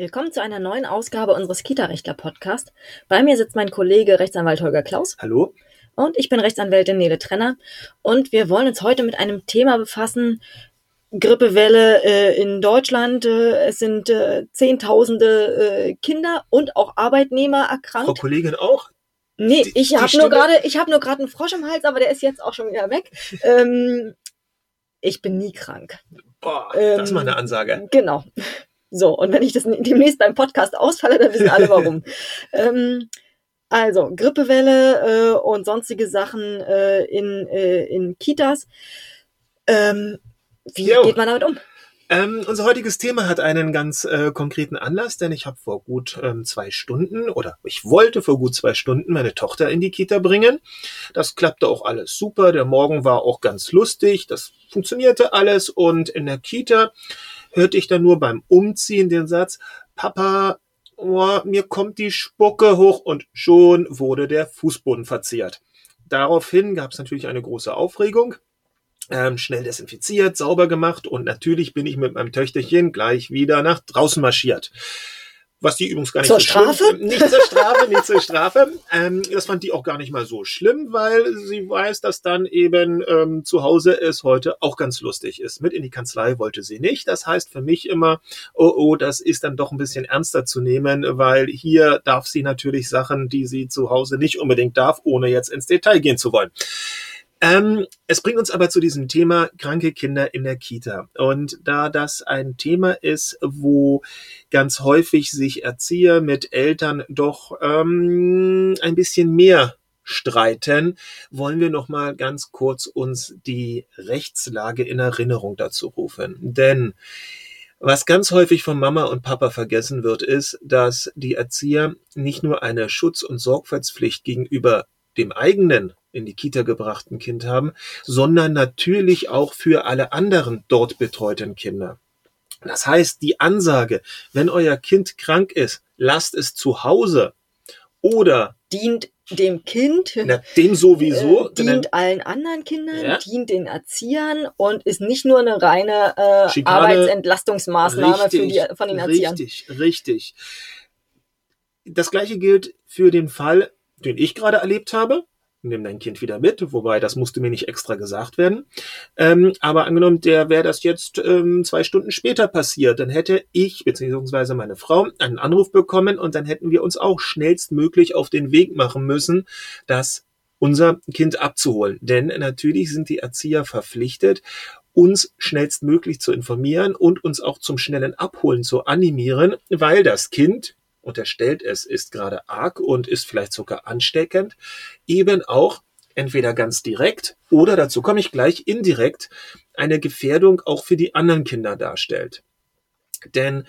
Willkommen zu einer neuen Ausgabe unseres Kita-Rechtler-Podcast. Bei mir sitzt mein Kollege Rechtsanwalt Holger Klaus. Hallo. Und ich bin Rechtsanwältin Nele Trenner. Und wir wollen uns heute mit einem Thema befassen. Grippewelle äh, in Deutschland. Äh, es sind äh, Zehntausende äh, Kinder und auch Arbeitnehmer erkrankt. Frau Kollegin auch? Nee, die, ich habe nur gerade, ich habe nur gerade einen Frosch im Hals, aber der ist jetzt auch schon wieder weg. ähm, ich bin nie krank. Boah, ähm, das ist mal eine Ansage. Genau. So, und wenn ich das demnächst beim Podcast ausfalle, dann wissen alle warum. ähm, also, Grippewelle äh, und sonstige Sachen äh, in, äh, in Kitas. Ähm, wie jo. geht man damit um? Ähm, unser heutiges Thema hat einen ganz äh, konkreten Anlass, denn ich habe vor gut ähm, zwei Stunden oder ich wollte vor gut zwei Stunden meine Tochter in die Kita bringen. Das klappte auch alles super. Der Morgen war auch ganz lustig. Das funktionierte alles und in der Kita hörte ich dann nur beim Umziehen den Satz, Papa, oh, mir kommt die Spucke hoch und schon wurde der Fußboden verzehrt. Daraufhin gab es natürlich eine große Aufregung. Ähm, schnell desinfiziert, sauber gemacht und natürlich bin ich mit meinem Töchterchen gleich wieder nach draußen marschiert was die übrigens gar nicht zur so Strafe? Schlimm, nicht zur Strafe, nicht zur Strafe. Ähm, das fand die auch gar nicht mal so schlimm, weil sie weiß, dass dann eben ähm, zu Hause es heute auch ganz lustig ist. Mit in die Kanzlei wollte sie nicht. Das heißt für mich immer, oh oh, das ist dann doch ein bisschen ernster zu nehmen, weil hier darf sie natürlich Sachen, die sie zu Hause nicht unbedingt darf, ohne jetzt ins Detail gehen zu wollen. Ähm, es bringt uns aber zu diesem Thema kranke Kinder in der Kita. Und da das ein Thema ist, wo ganz häufig sich Erzieher mit Eltern doch ähm, ein bisschen mehr streiten, wollen wir noch mal ganz kurz uns die Rechtslage in Erinnerung dazu rufen. Denn was ganz häufig von Mama und Papa vergessen wird, ist, dass die Erzieher nicht nur eine Schutz- und Sorgfaltspflicht gegenüber dem eigenen in die Kita gebrachten Kind haben, sondern natürlich auch für alle anderen dort betreuten Kinder. Das heißt, die Ansage, wenn euer Kind krank ist, lasst es zu Hause oder dient dem Kind, na, dem sowieso, äh, dient allen anderen Kindern, ja. dient den Erziehern und ist nicht nur eine reine äh, Arbeitsentlastungsmaßnahme richtig, für die, von den Erziehern. Richtig, richtig. Das gleiche gilt für den Fall, den ich gerade erlebt habe nimm dein Kind wieder mit, wobei das musste mir nicht extra gesagt werden. Ähm, aber angenommen, der wäre das jetzt ähm, zwei Stunden später passiert, dann hätte ich beziehungsweise meine Frau einen Anruf bekommen und dann hätten wir uns auch schnellstmöglich auf den Weg machen müssen, das unser Kind abzuholen. Denn natürlich sind die Erzieher verpflichtet, uns schnellstmöglich zu informieren und uns auch zum schnellen Abholen zu animieren, weil das Kind, unterstellt, es ist gerade arg und ist vielleicht sogar ansteckend, eben auch entweder ganz direkt oder dazu komme ich gleich indirekt eine Gefährdung auch für die anderen Kinder darstellt. Denn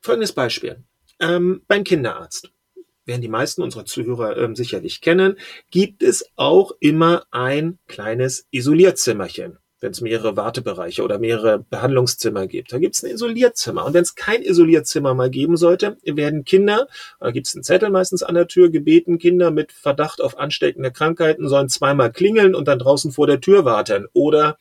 folgendes Beispiel. Ähm, beim Kinderarzt, werden die meisten unserer Zuhörer ähm, sicherlich kennen, gibt es auch immer ein kleines Isolierzimmerchen wenn es mehrere Wartebereiche oder mehrere Behandlungszimmer gibt. Da gibt es ein Isolierzimmer. Und wenn es kein Isolierzimmer mal geben sollte, werden Kinder, da gibt es einen Zettel meistens an der Tür, gebeten, Kinder mit Verdacht auf ansteckende Krankheiten sollen zweimal klingeln und dann draußen vor der Tür warten. Oder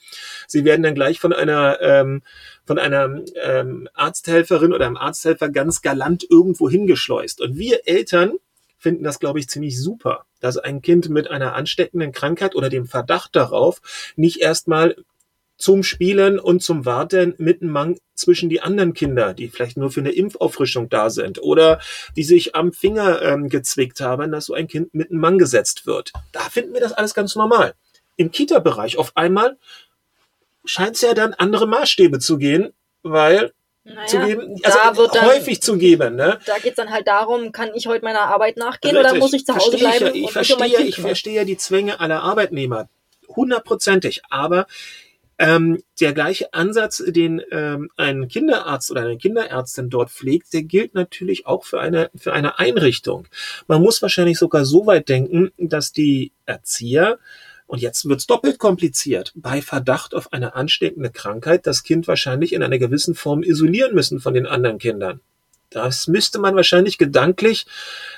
sie werden dann gleich von einer ähm, von einer ähm, Arzthelferin oder einem Arzthelfer ganz galant irgendwo hingeschleust. Und wir Eltern finden das, glaube ich, ziemlich super, dass ein Kind mit einer ansteckenden Krankheit oder dem Verdacht darauf nicht erstmal zum Spielen und zum Warten mit einem Mang zwischen die anderen Kinder, die vielleicht nur für eine Impfauffrischung da sind oder die sich am Finger ähm, gezwickt haben, dass so ein Kind mit einem Mang gesetzt wird. Da finden wir das alles ganz normal. Im Kita-Bereich auf einmal scheint es ja dann andere Maßstäbe zu gehen, weil naja, zu geben, also dann, häufig zu geben. Ne? Da geht's dann halt darum, kann ich heute meiner Arbeit nachgehen Richtig. oder muss ich zu Hause verstehe bleiben? Ich, ich verstehe, ich verstehe die Zwänge aller Arbeitnehmer, hundertprozentig. Aber ähm, der gleiche Ansatz, den ähm, ein Kinderarzt oder eine Kinderärztin dort pflegt, der gilt natürlich auch für eine, für eine Einrichtung. Man muss wahrscheinlich sogar so weit denken, dass die Erzieher und jetzt wird's doppelt kompliziert. Bei Verdacht auf eine ansteckende Krankheit das Kind wahrscheinlich in einer gewissen Form isolieren müssen von den anderen Kindern. Das müsste man wahrscheinlich gedanklich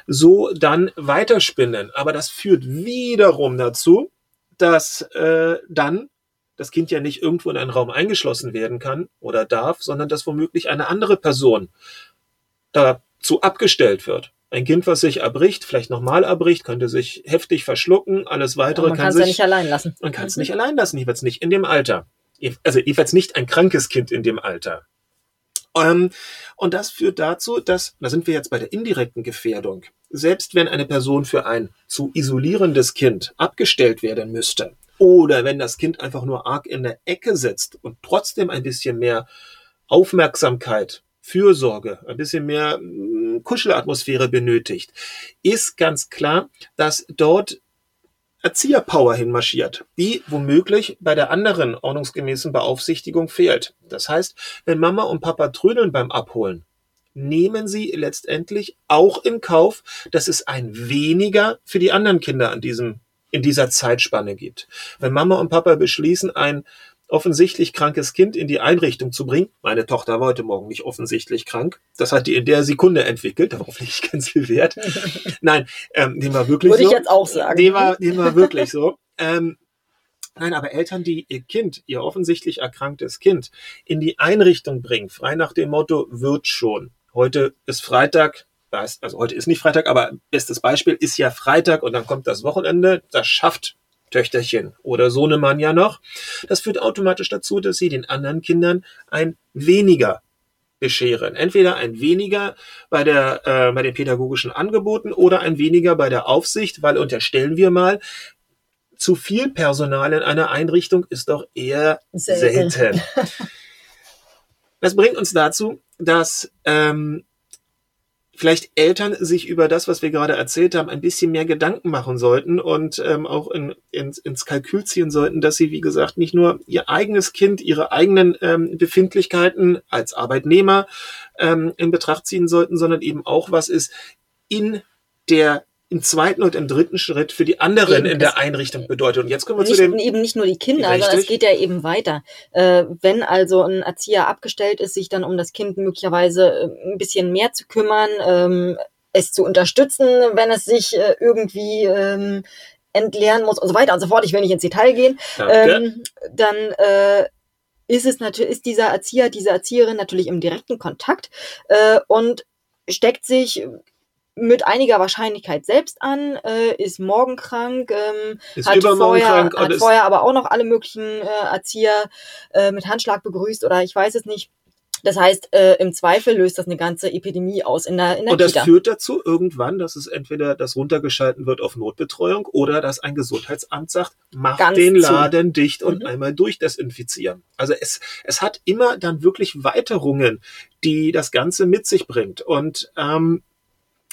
so dann weiterspinnen. Aber das führt wiederum dazu, dass äh, dann das Kind ja nicht irgendwo in einen Raum eingeschlossen werden kann oder darf, sondern dass womöglich eine andere Person dazu abgestellt wird. Ein Kind, was sich erbricht, vielleicht nochmal erbricht, könnte sich heftig verschlucken, alles weitere man kann kann es sich ja nicht allein lassen. man kann es nicht allein lassen, jedenfalls nicht in dem Alter. Also jedenfalls nicht ein krankes Kind in dem Alter. Ähm, und das führt dazu, dass, da sind wir jetzt bei der indirekten Gefährdung, selbst wenn eine Person für ein zu isolierendes Kind abgestellt werden müsste, oder wenn das Kind einfach nur arg in der Ecke sitzt und trotzdem ein bisschen mehr Aufmerksamkeit, Fürsorge, ein bisschen mehr mm, Kuschelatmosphäre benötigt, ist ganz klar, dass dort Erzieherpower hinmarschiert, die womöglich bei der anderen ordnungsgemäßen Beaufsichtigung fehlt. Das heißt, wenn Mama und Papa trödeln beim Abholen, nehmen sie letztendlich auch in Kauf, dass es ein weniger für die anderen Kinder an diesem, in dieser Zeitspanne gibt. Wenn Mama und Papa beschließen, ein offensichtlich krankes Kind in die Einrichtung zu bringen. Meine Tochter war heute Morgen nicht offensichtlich krank. Das hat die in der Sekunde entwickelt. Darauf lege ich ganz viel Wert. Nein, ähm, dem war wirklich Würde so. ich jetzt auch sagen. Dem war, dem war wirklich so. Ähm, nein, aber Eltern, die ihr Kind, ihr offensichtlich erkranktes Kind, in die Einrichtung bringen, frei nach dem Motto, wird schon. Heute ist Freitag, also heute ist nicht Freitag, aber bestes Beispiel ist ja Freitag und dann kommt das Wochenende. Das schafft Töchterchen oder Sohnemann ja noch. Das führt automatisch dazu, dass sie den anderen Kindern ein weniger bescheren. Entweder ein weniger bei der äh, bei den pädagogischen Angeboten oder ein weniger bei der Aufsicht, weil unterstellen wir mal, zu viel Personal in einer Einrichtung ist doch eher Selten. selten. Das bringt uns dazu, dass ähm, vielleicht Eltern sich über das, was wir gerade erzählt haben, ein bisschen mehr Gedanken machen sollten und ähm, auch in, ins, ins Kalkül ziehen sollten, dass sie, wie gesagt, nicht nur ihr eigenes Kind, ihre eigenen ähm, Befindlichkeiten als Arbeitnehmer ähm, in Betracht ziehen sollten, sondern eben auch, was ist in der im zweiten und im dritten Schritt für die anderen Eben, in der Einrichtung bedeutet. Und jetzt kommen wir Nicht, zu dem eben nicht nur die Kinder, sondern es Richtig. geht ja eben weiter. Äh, wenn also ein Erzieher abgestellt ist, sich dann um das Kind möglicherweise äh, ein bisschen mehr zu kümmern, ähm, es zu unterstützen, wenn es sich äh, irgendwie ähm, entleeren muss und so weiter und so fort. Ich will nicht ins Detail gehen. Ähm, dann äh, ist es natürlich, ist dieser Erzieher, diese Erzieherin natürlich im direkten Kontakt äh, und steckt sich mit einiger Wahrscheinlichkeit selbst an, äh, ist morgen krank, ähm, ist hat, vorher, krank und hat vorher aber auch noch alle möglichen äh, Erzieher äh, mit Handschlag begrüßt oder ich weiß es nicht. Das heißt, äh, im Zweifel löst das eine ganze Epidemie aus in der, in der Und das Kita. führt dazu irgendwann, dass es entweder das runtergeschalten wird auf Notbetreuung oder dass ein Gesundheitsamt sagt, mach Ganz den zu. Laden dicht und Mhm. einmal durchdesinfizieren. Also es, es hat immer dann wirklich Weiterungen, die das Ganze mit sich bringt. Und ähm,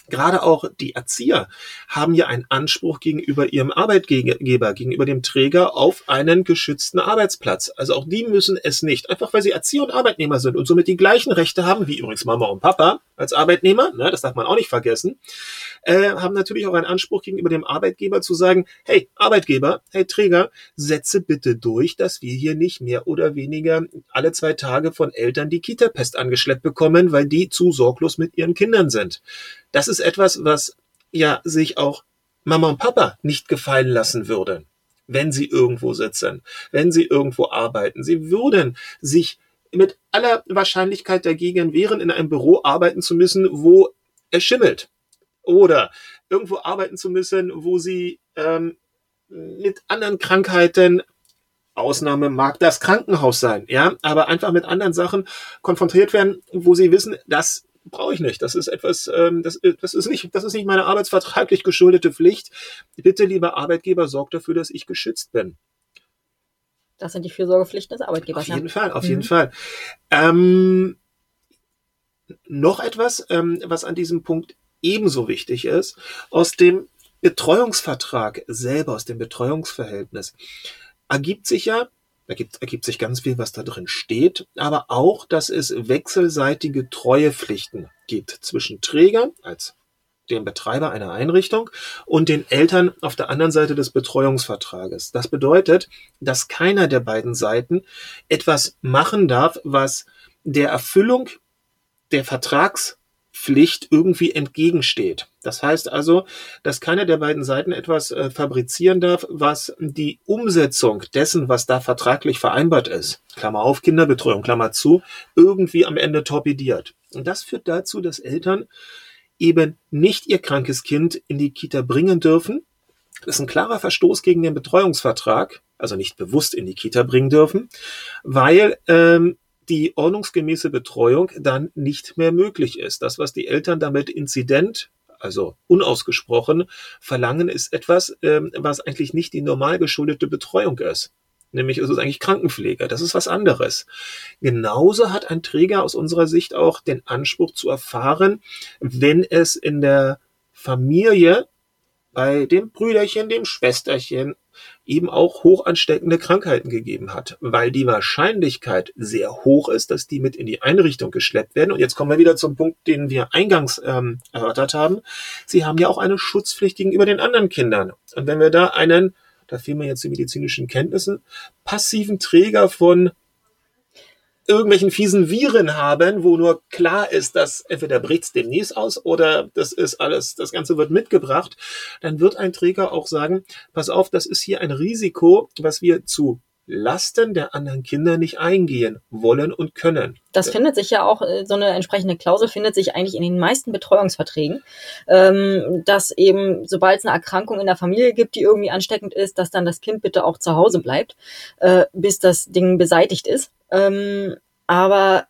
gerade auch die Erzieher haben ja einen Anspruch gegenüber ihrem Arbeitgeber, gegenüber dem Träger auf einen geschützten Arbeitsplatz. Also auch die müssen es nicht, einfach weil sie Erzieher und Arbeitnehmer sind und somit die gleichen Rechte haben, wie übrigens Mama und Papa als Arbeitnehmer, ne, das darf man auch nicht vergessen, äh, haben natürlich auch einen Anspruch gegenüber dem Arbeitgeber zu sagen, hey Arbeitgeber, hey Träger, setze bitte durch, dass wir hier nicht mehr oder weniger alle zwei Tage von Eltern die Kita-Pest angeschleppt bekommen, weil die zu sorglos mit ihren Kindern sind. Das ist etwas, was ja sich auch Mama und Papa nicht gefallen lassen würde, wenn sie irgendwo sitzen, wenn sie irgendwo arbeiten. Sie würden sich mit aller Wahrscheinlichkeit dagegen wehren, in einem Büro arbeiten zu müssen, wo es schimmelt. Oder irgendwo arbeiten zu müssen, wo sie ähm, mit anderen Krankheiten Ausnahme mag das Krankenhaus sein, ja, aber einfach mit anderen Sachen konfrontiert werden, wo sie wissen, das brauche ich nicht. Das ist etwas, ähm, das, das ist nicht, das ist nicht meine arbeitsvertraglich geschuldete Pflicht. Bitte, lieber Arbeitgeber, sorgt dafür, dass ich geschützt bin. Das sind die Fürsorgepflichten des Arbeitgebers. Auf ja. jeden Fall, auf Mhm. jeden Fall. Ähm, noch etwas, ähm, was an diesem Punkt ebenso wichtig ist, aus dem Betreuungsvertrag selber, aus dem Betreuungsverhältnis, ergibt sich ja, ergibt, ergibt sich ganz viel, was da drin steht, aber auch, dass es wechselseitige Treuepflichten gibt zwischen Träger als dem Betreiber einer Einrichtung und den Eltern auf der anderen Seite des Betreuungsvertrages. Das bedeutet, dass keiner der beiden Seiten etwas machen darf, was der Erfüllung der Vertragspflicht irgendwie entgegensteht. Das heißt also, dass keiner der beiden Seiten etwas äh, fabrizieren darf, was die Umsetzung dessen, was da vertraglich vereinbart ist, Klammer auf, Kinderbetreuung, Klammer zu, irgendwie am Ende torpediert. Und das führt dazu, dass Eltern eben nicht ihr krankes Kind in die Kita bringen dürfen. Das ist ein klarer Verstoß gegen den Betreuungsvertrag, also nicht bewusst in die Kita bringen dürfen, weil ähm, die ordnungsgemäße Betreuung dann nicht mehr möglich ist. Das, was die Eltern damit Inzident also unausgesprochen, verlangen ist etwas, ähm, was eigentlich nicht die normal geschuldete Betreuung ist. Nämlich ist es eigentlich Krankenpflege. Das ist was anderes. Genauso hat ein Träger aus unserer Sicht auch den Anspruch zu erfahren, wenn es in der Familie bei dem Brüderchen, dem Schwesterchen eben auch hoch ansteckende Krankheiten gegeben hat, weil die Wahrscheinlichkeit sehr hoch ist, dass die mit in die Einrichtung geschleppt werden. Und jetzt kommen wir wieder zum Punkt, den wir eingangs ähm, erörtert haben. Sie haben ja auch eine Schutzpflicht gegenüber den anderen Kindern. Und wenn wir da einen, da fehlen mir jetzt die medizinischen Kenntnissen, passiven Träger von irgendwelchen fiesen Viren haben, wo nur klar ist, dass entweder bricht's demnächst aus oder das ist alles, das Ganze wird mitgebracht, dann wird ein Träger auch sagen, pass auf, das ist hier ein Risiko, was wir zu Lasten der anderen Kinder nicht eingehen wollen und können. Das findet sich ja auch, äh, so eine entsprechende Klausel findet sich eigentlich in den meisten Betreuungsverträgen, ähm, dass eben, sobald es eine Erkrankung in der Familie gibt, die irgendwie ansteckend ist, dass dann das Kind bitte auch zu Hause bleibt, äh, bis das Ding beseitigt ist. Ähm, aber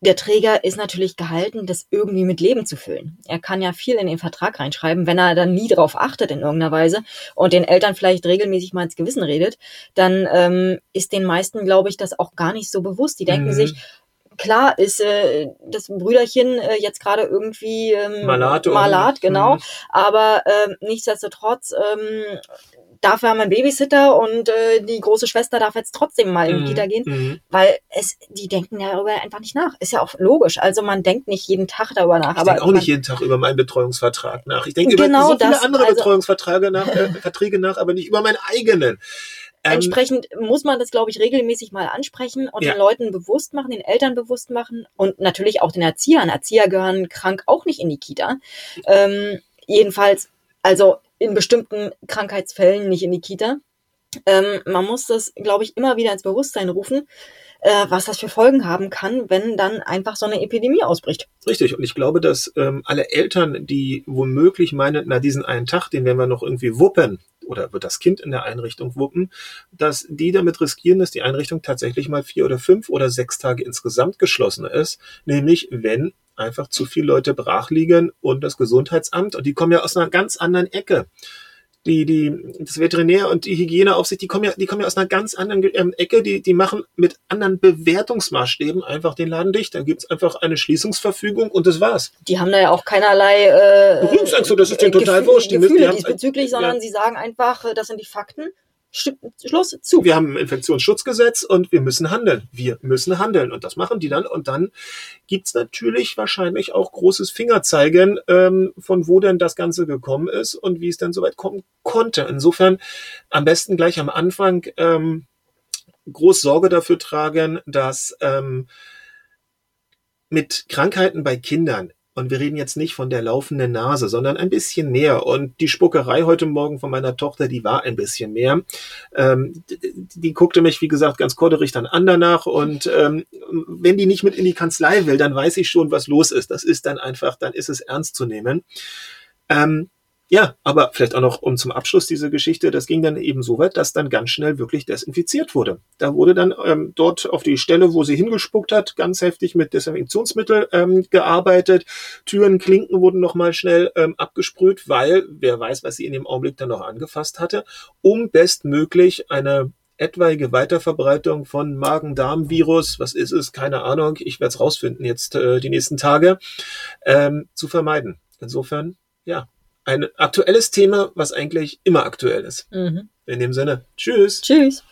der Träger ist natürlich gehalten, das irgendwie mit Leben zu füllen. Er kann ja viel in den Vertrag reinschreiben, wenn er dann nie darauf achtet in irgendeiner Weise und den Eltern vielleicht regelmäßig mal ins Gewissen redet, dann ähm, ist den meisten, glaube ich, das auch gar nicht so bewusst. Die denken mhm. sich, klar ist äh, das Brüderchen äh, jetzt gerade irgendwie ähm, Malat, Malat genau, mhm. aber äh, nichtsdestotrotz ähm, dafür haben wir einen Babysitter und äh, die große Schwester darf jetzt trotzdem mal in die mhm. Kita gehen, mhm. weil es, die denken darüber einfach nicht nach. Ist ja auch logisch. Also man denkt nicht jeden Tag darüber nach. Ich aber denke auch nicht jeden Tag über meinen Betreuungsvertrag nach. Ich denke genau über so viele das, andere also, Betreuungsverträge nach, äh, Verträge nach, aber nicht über meinen eigenen. Ähm, Entsprechend muss man das, glaube ich, regelmäßig mal ansprechen und ja. den Leuten bewusst machen, den Eltern bewusst machen und natürlich auch den Erziehern. Erzieher gehören krank auch nicht in die Kita. Ähm, jedenfalls, also in bestimmten Krankheitsfällen nicht in die Kita. Ähm, man muss das, glaube ich, immer wieder ins Bewusstsein rufen, äh, was das für Folgen haben kann, wenn dann einfach so eine Epidemie ausbricht. Richtig. Und ich glaube, dass ähm, alle Eltern, die womöglich meinen, na, diesen einen Tag, den werden wir noch irgendwie wuppen, oder wird das Kind in der Einrichtung wuppen, dass die damit riskieren, dass die Einrichtung tatsächlich mal vier oder fünf oder sechs Tage insgesamt geschlossen ist. Nämlich, wenn einfach zu viele Leute brach liegen und das Gesundheitsamt, und die kommen ja aus einer ganz anderen Ecke. Die, die, das Veterinär und die Hygieneaufsicht, die kommen ja, die kommen ja aus einer ganz anderen ähm, Ecke, die, die machen mit anderen Bewertungsmaßstäben einfach den Laden dicht. Dann gibt's einfach eine Schließungsverfügung und das war's. Die haben da ja auch keinerlei äh, Berührungsangst, das ist denen total wurscht. Die Gefühle die diesbezüglich, sondern ja. sie sagen einfach, äh, das sind die Fakten Schluss zu. Wir haben ein Infektionsschutzgesetz und wir müssen handeln. Wir müssen handeln. Und das machen die dann. Und dann gibt's natürlich wahrscheinlich auch großes Fingerzeigen, ähm, von wo denn das Ganze gekommen ist und wie es denn soweit kommen konnte. Insofern am besten gleich am Anfang ähm, groß Sorge dafür tragen, dass ähm, mit Krankheiten bei Kindern und wir reden jetzt nicht von der laufenden Nase, sondern ein bisschen mehr. Und die Spuckerei heute Morgen von meiner Tochter, die war ein bisschen mehr. Ähm, die, die, guckte mich, wie gesagt, ganz korderig dann an danach. Und ähm, wenn die nicht mit in die Kanzlei will, dann weiß ich schon, was los ist. Das ist dann einfach, dann ist es ernst zu nehmen. Ähm, ja, aber vielleicht auch noch um zum Abschluss diese Geschichte, das ging dann eben so weit, dass dann ganz schnell wirklich desinfiziert wurde. Da wurde dann ähm, dort auf die Stelle, wo sie hingespuckt hat, ganz heftig mit Desinfektionsmittel ähm, gearbeitet. Türen, Klinken wurden nochmal schnell ähm, abgesprüht, weil wer weiß, was sie in dem Augenblick dann noch angefasst hatte, um bestmöglich eine etwaige Weiterverbreitung von Magen-Darm-Virus, was ist es, keine Ahnung, ich werde es rausfinden jetzt äh, die nächsten Tage, ähm, zu vermeiden. Insofern, ja, ein aktuelles Thema, was eigentlich immer aktuell ist. Mhm. In dem Sinne, tschüss. Tschüss.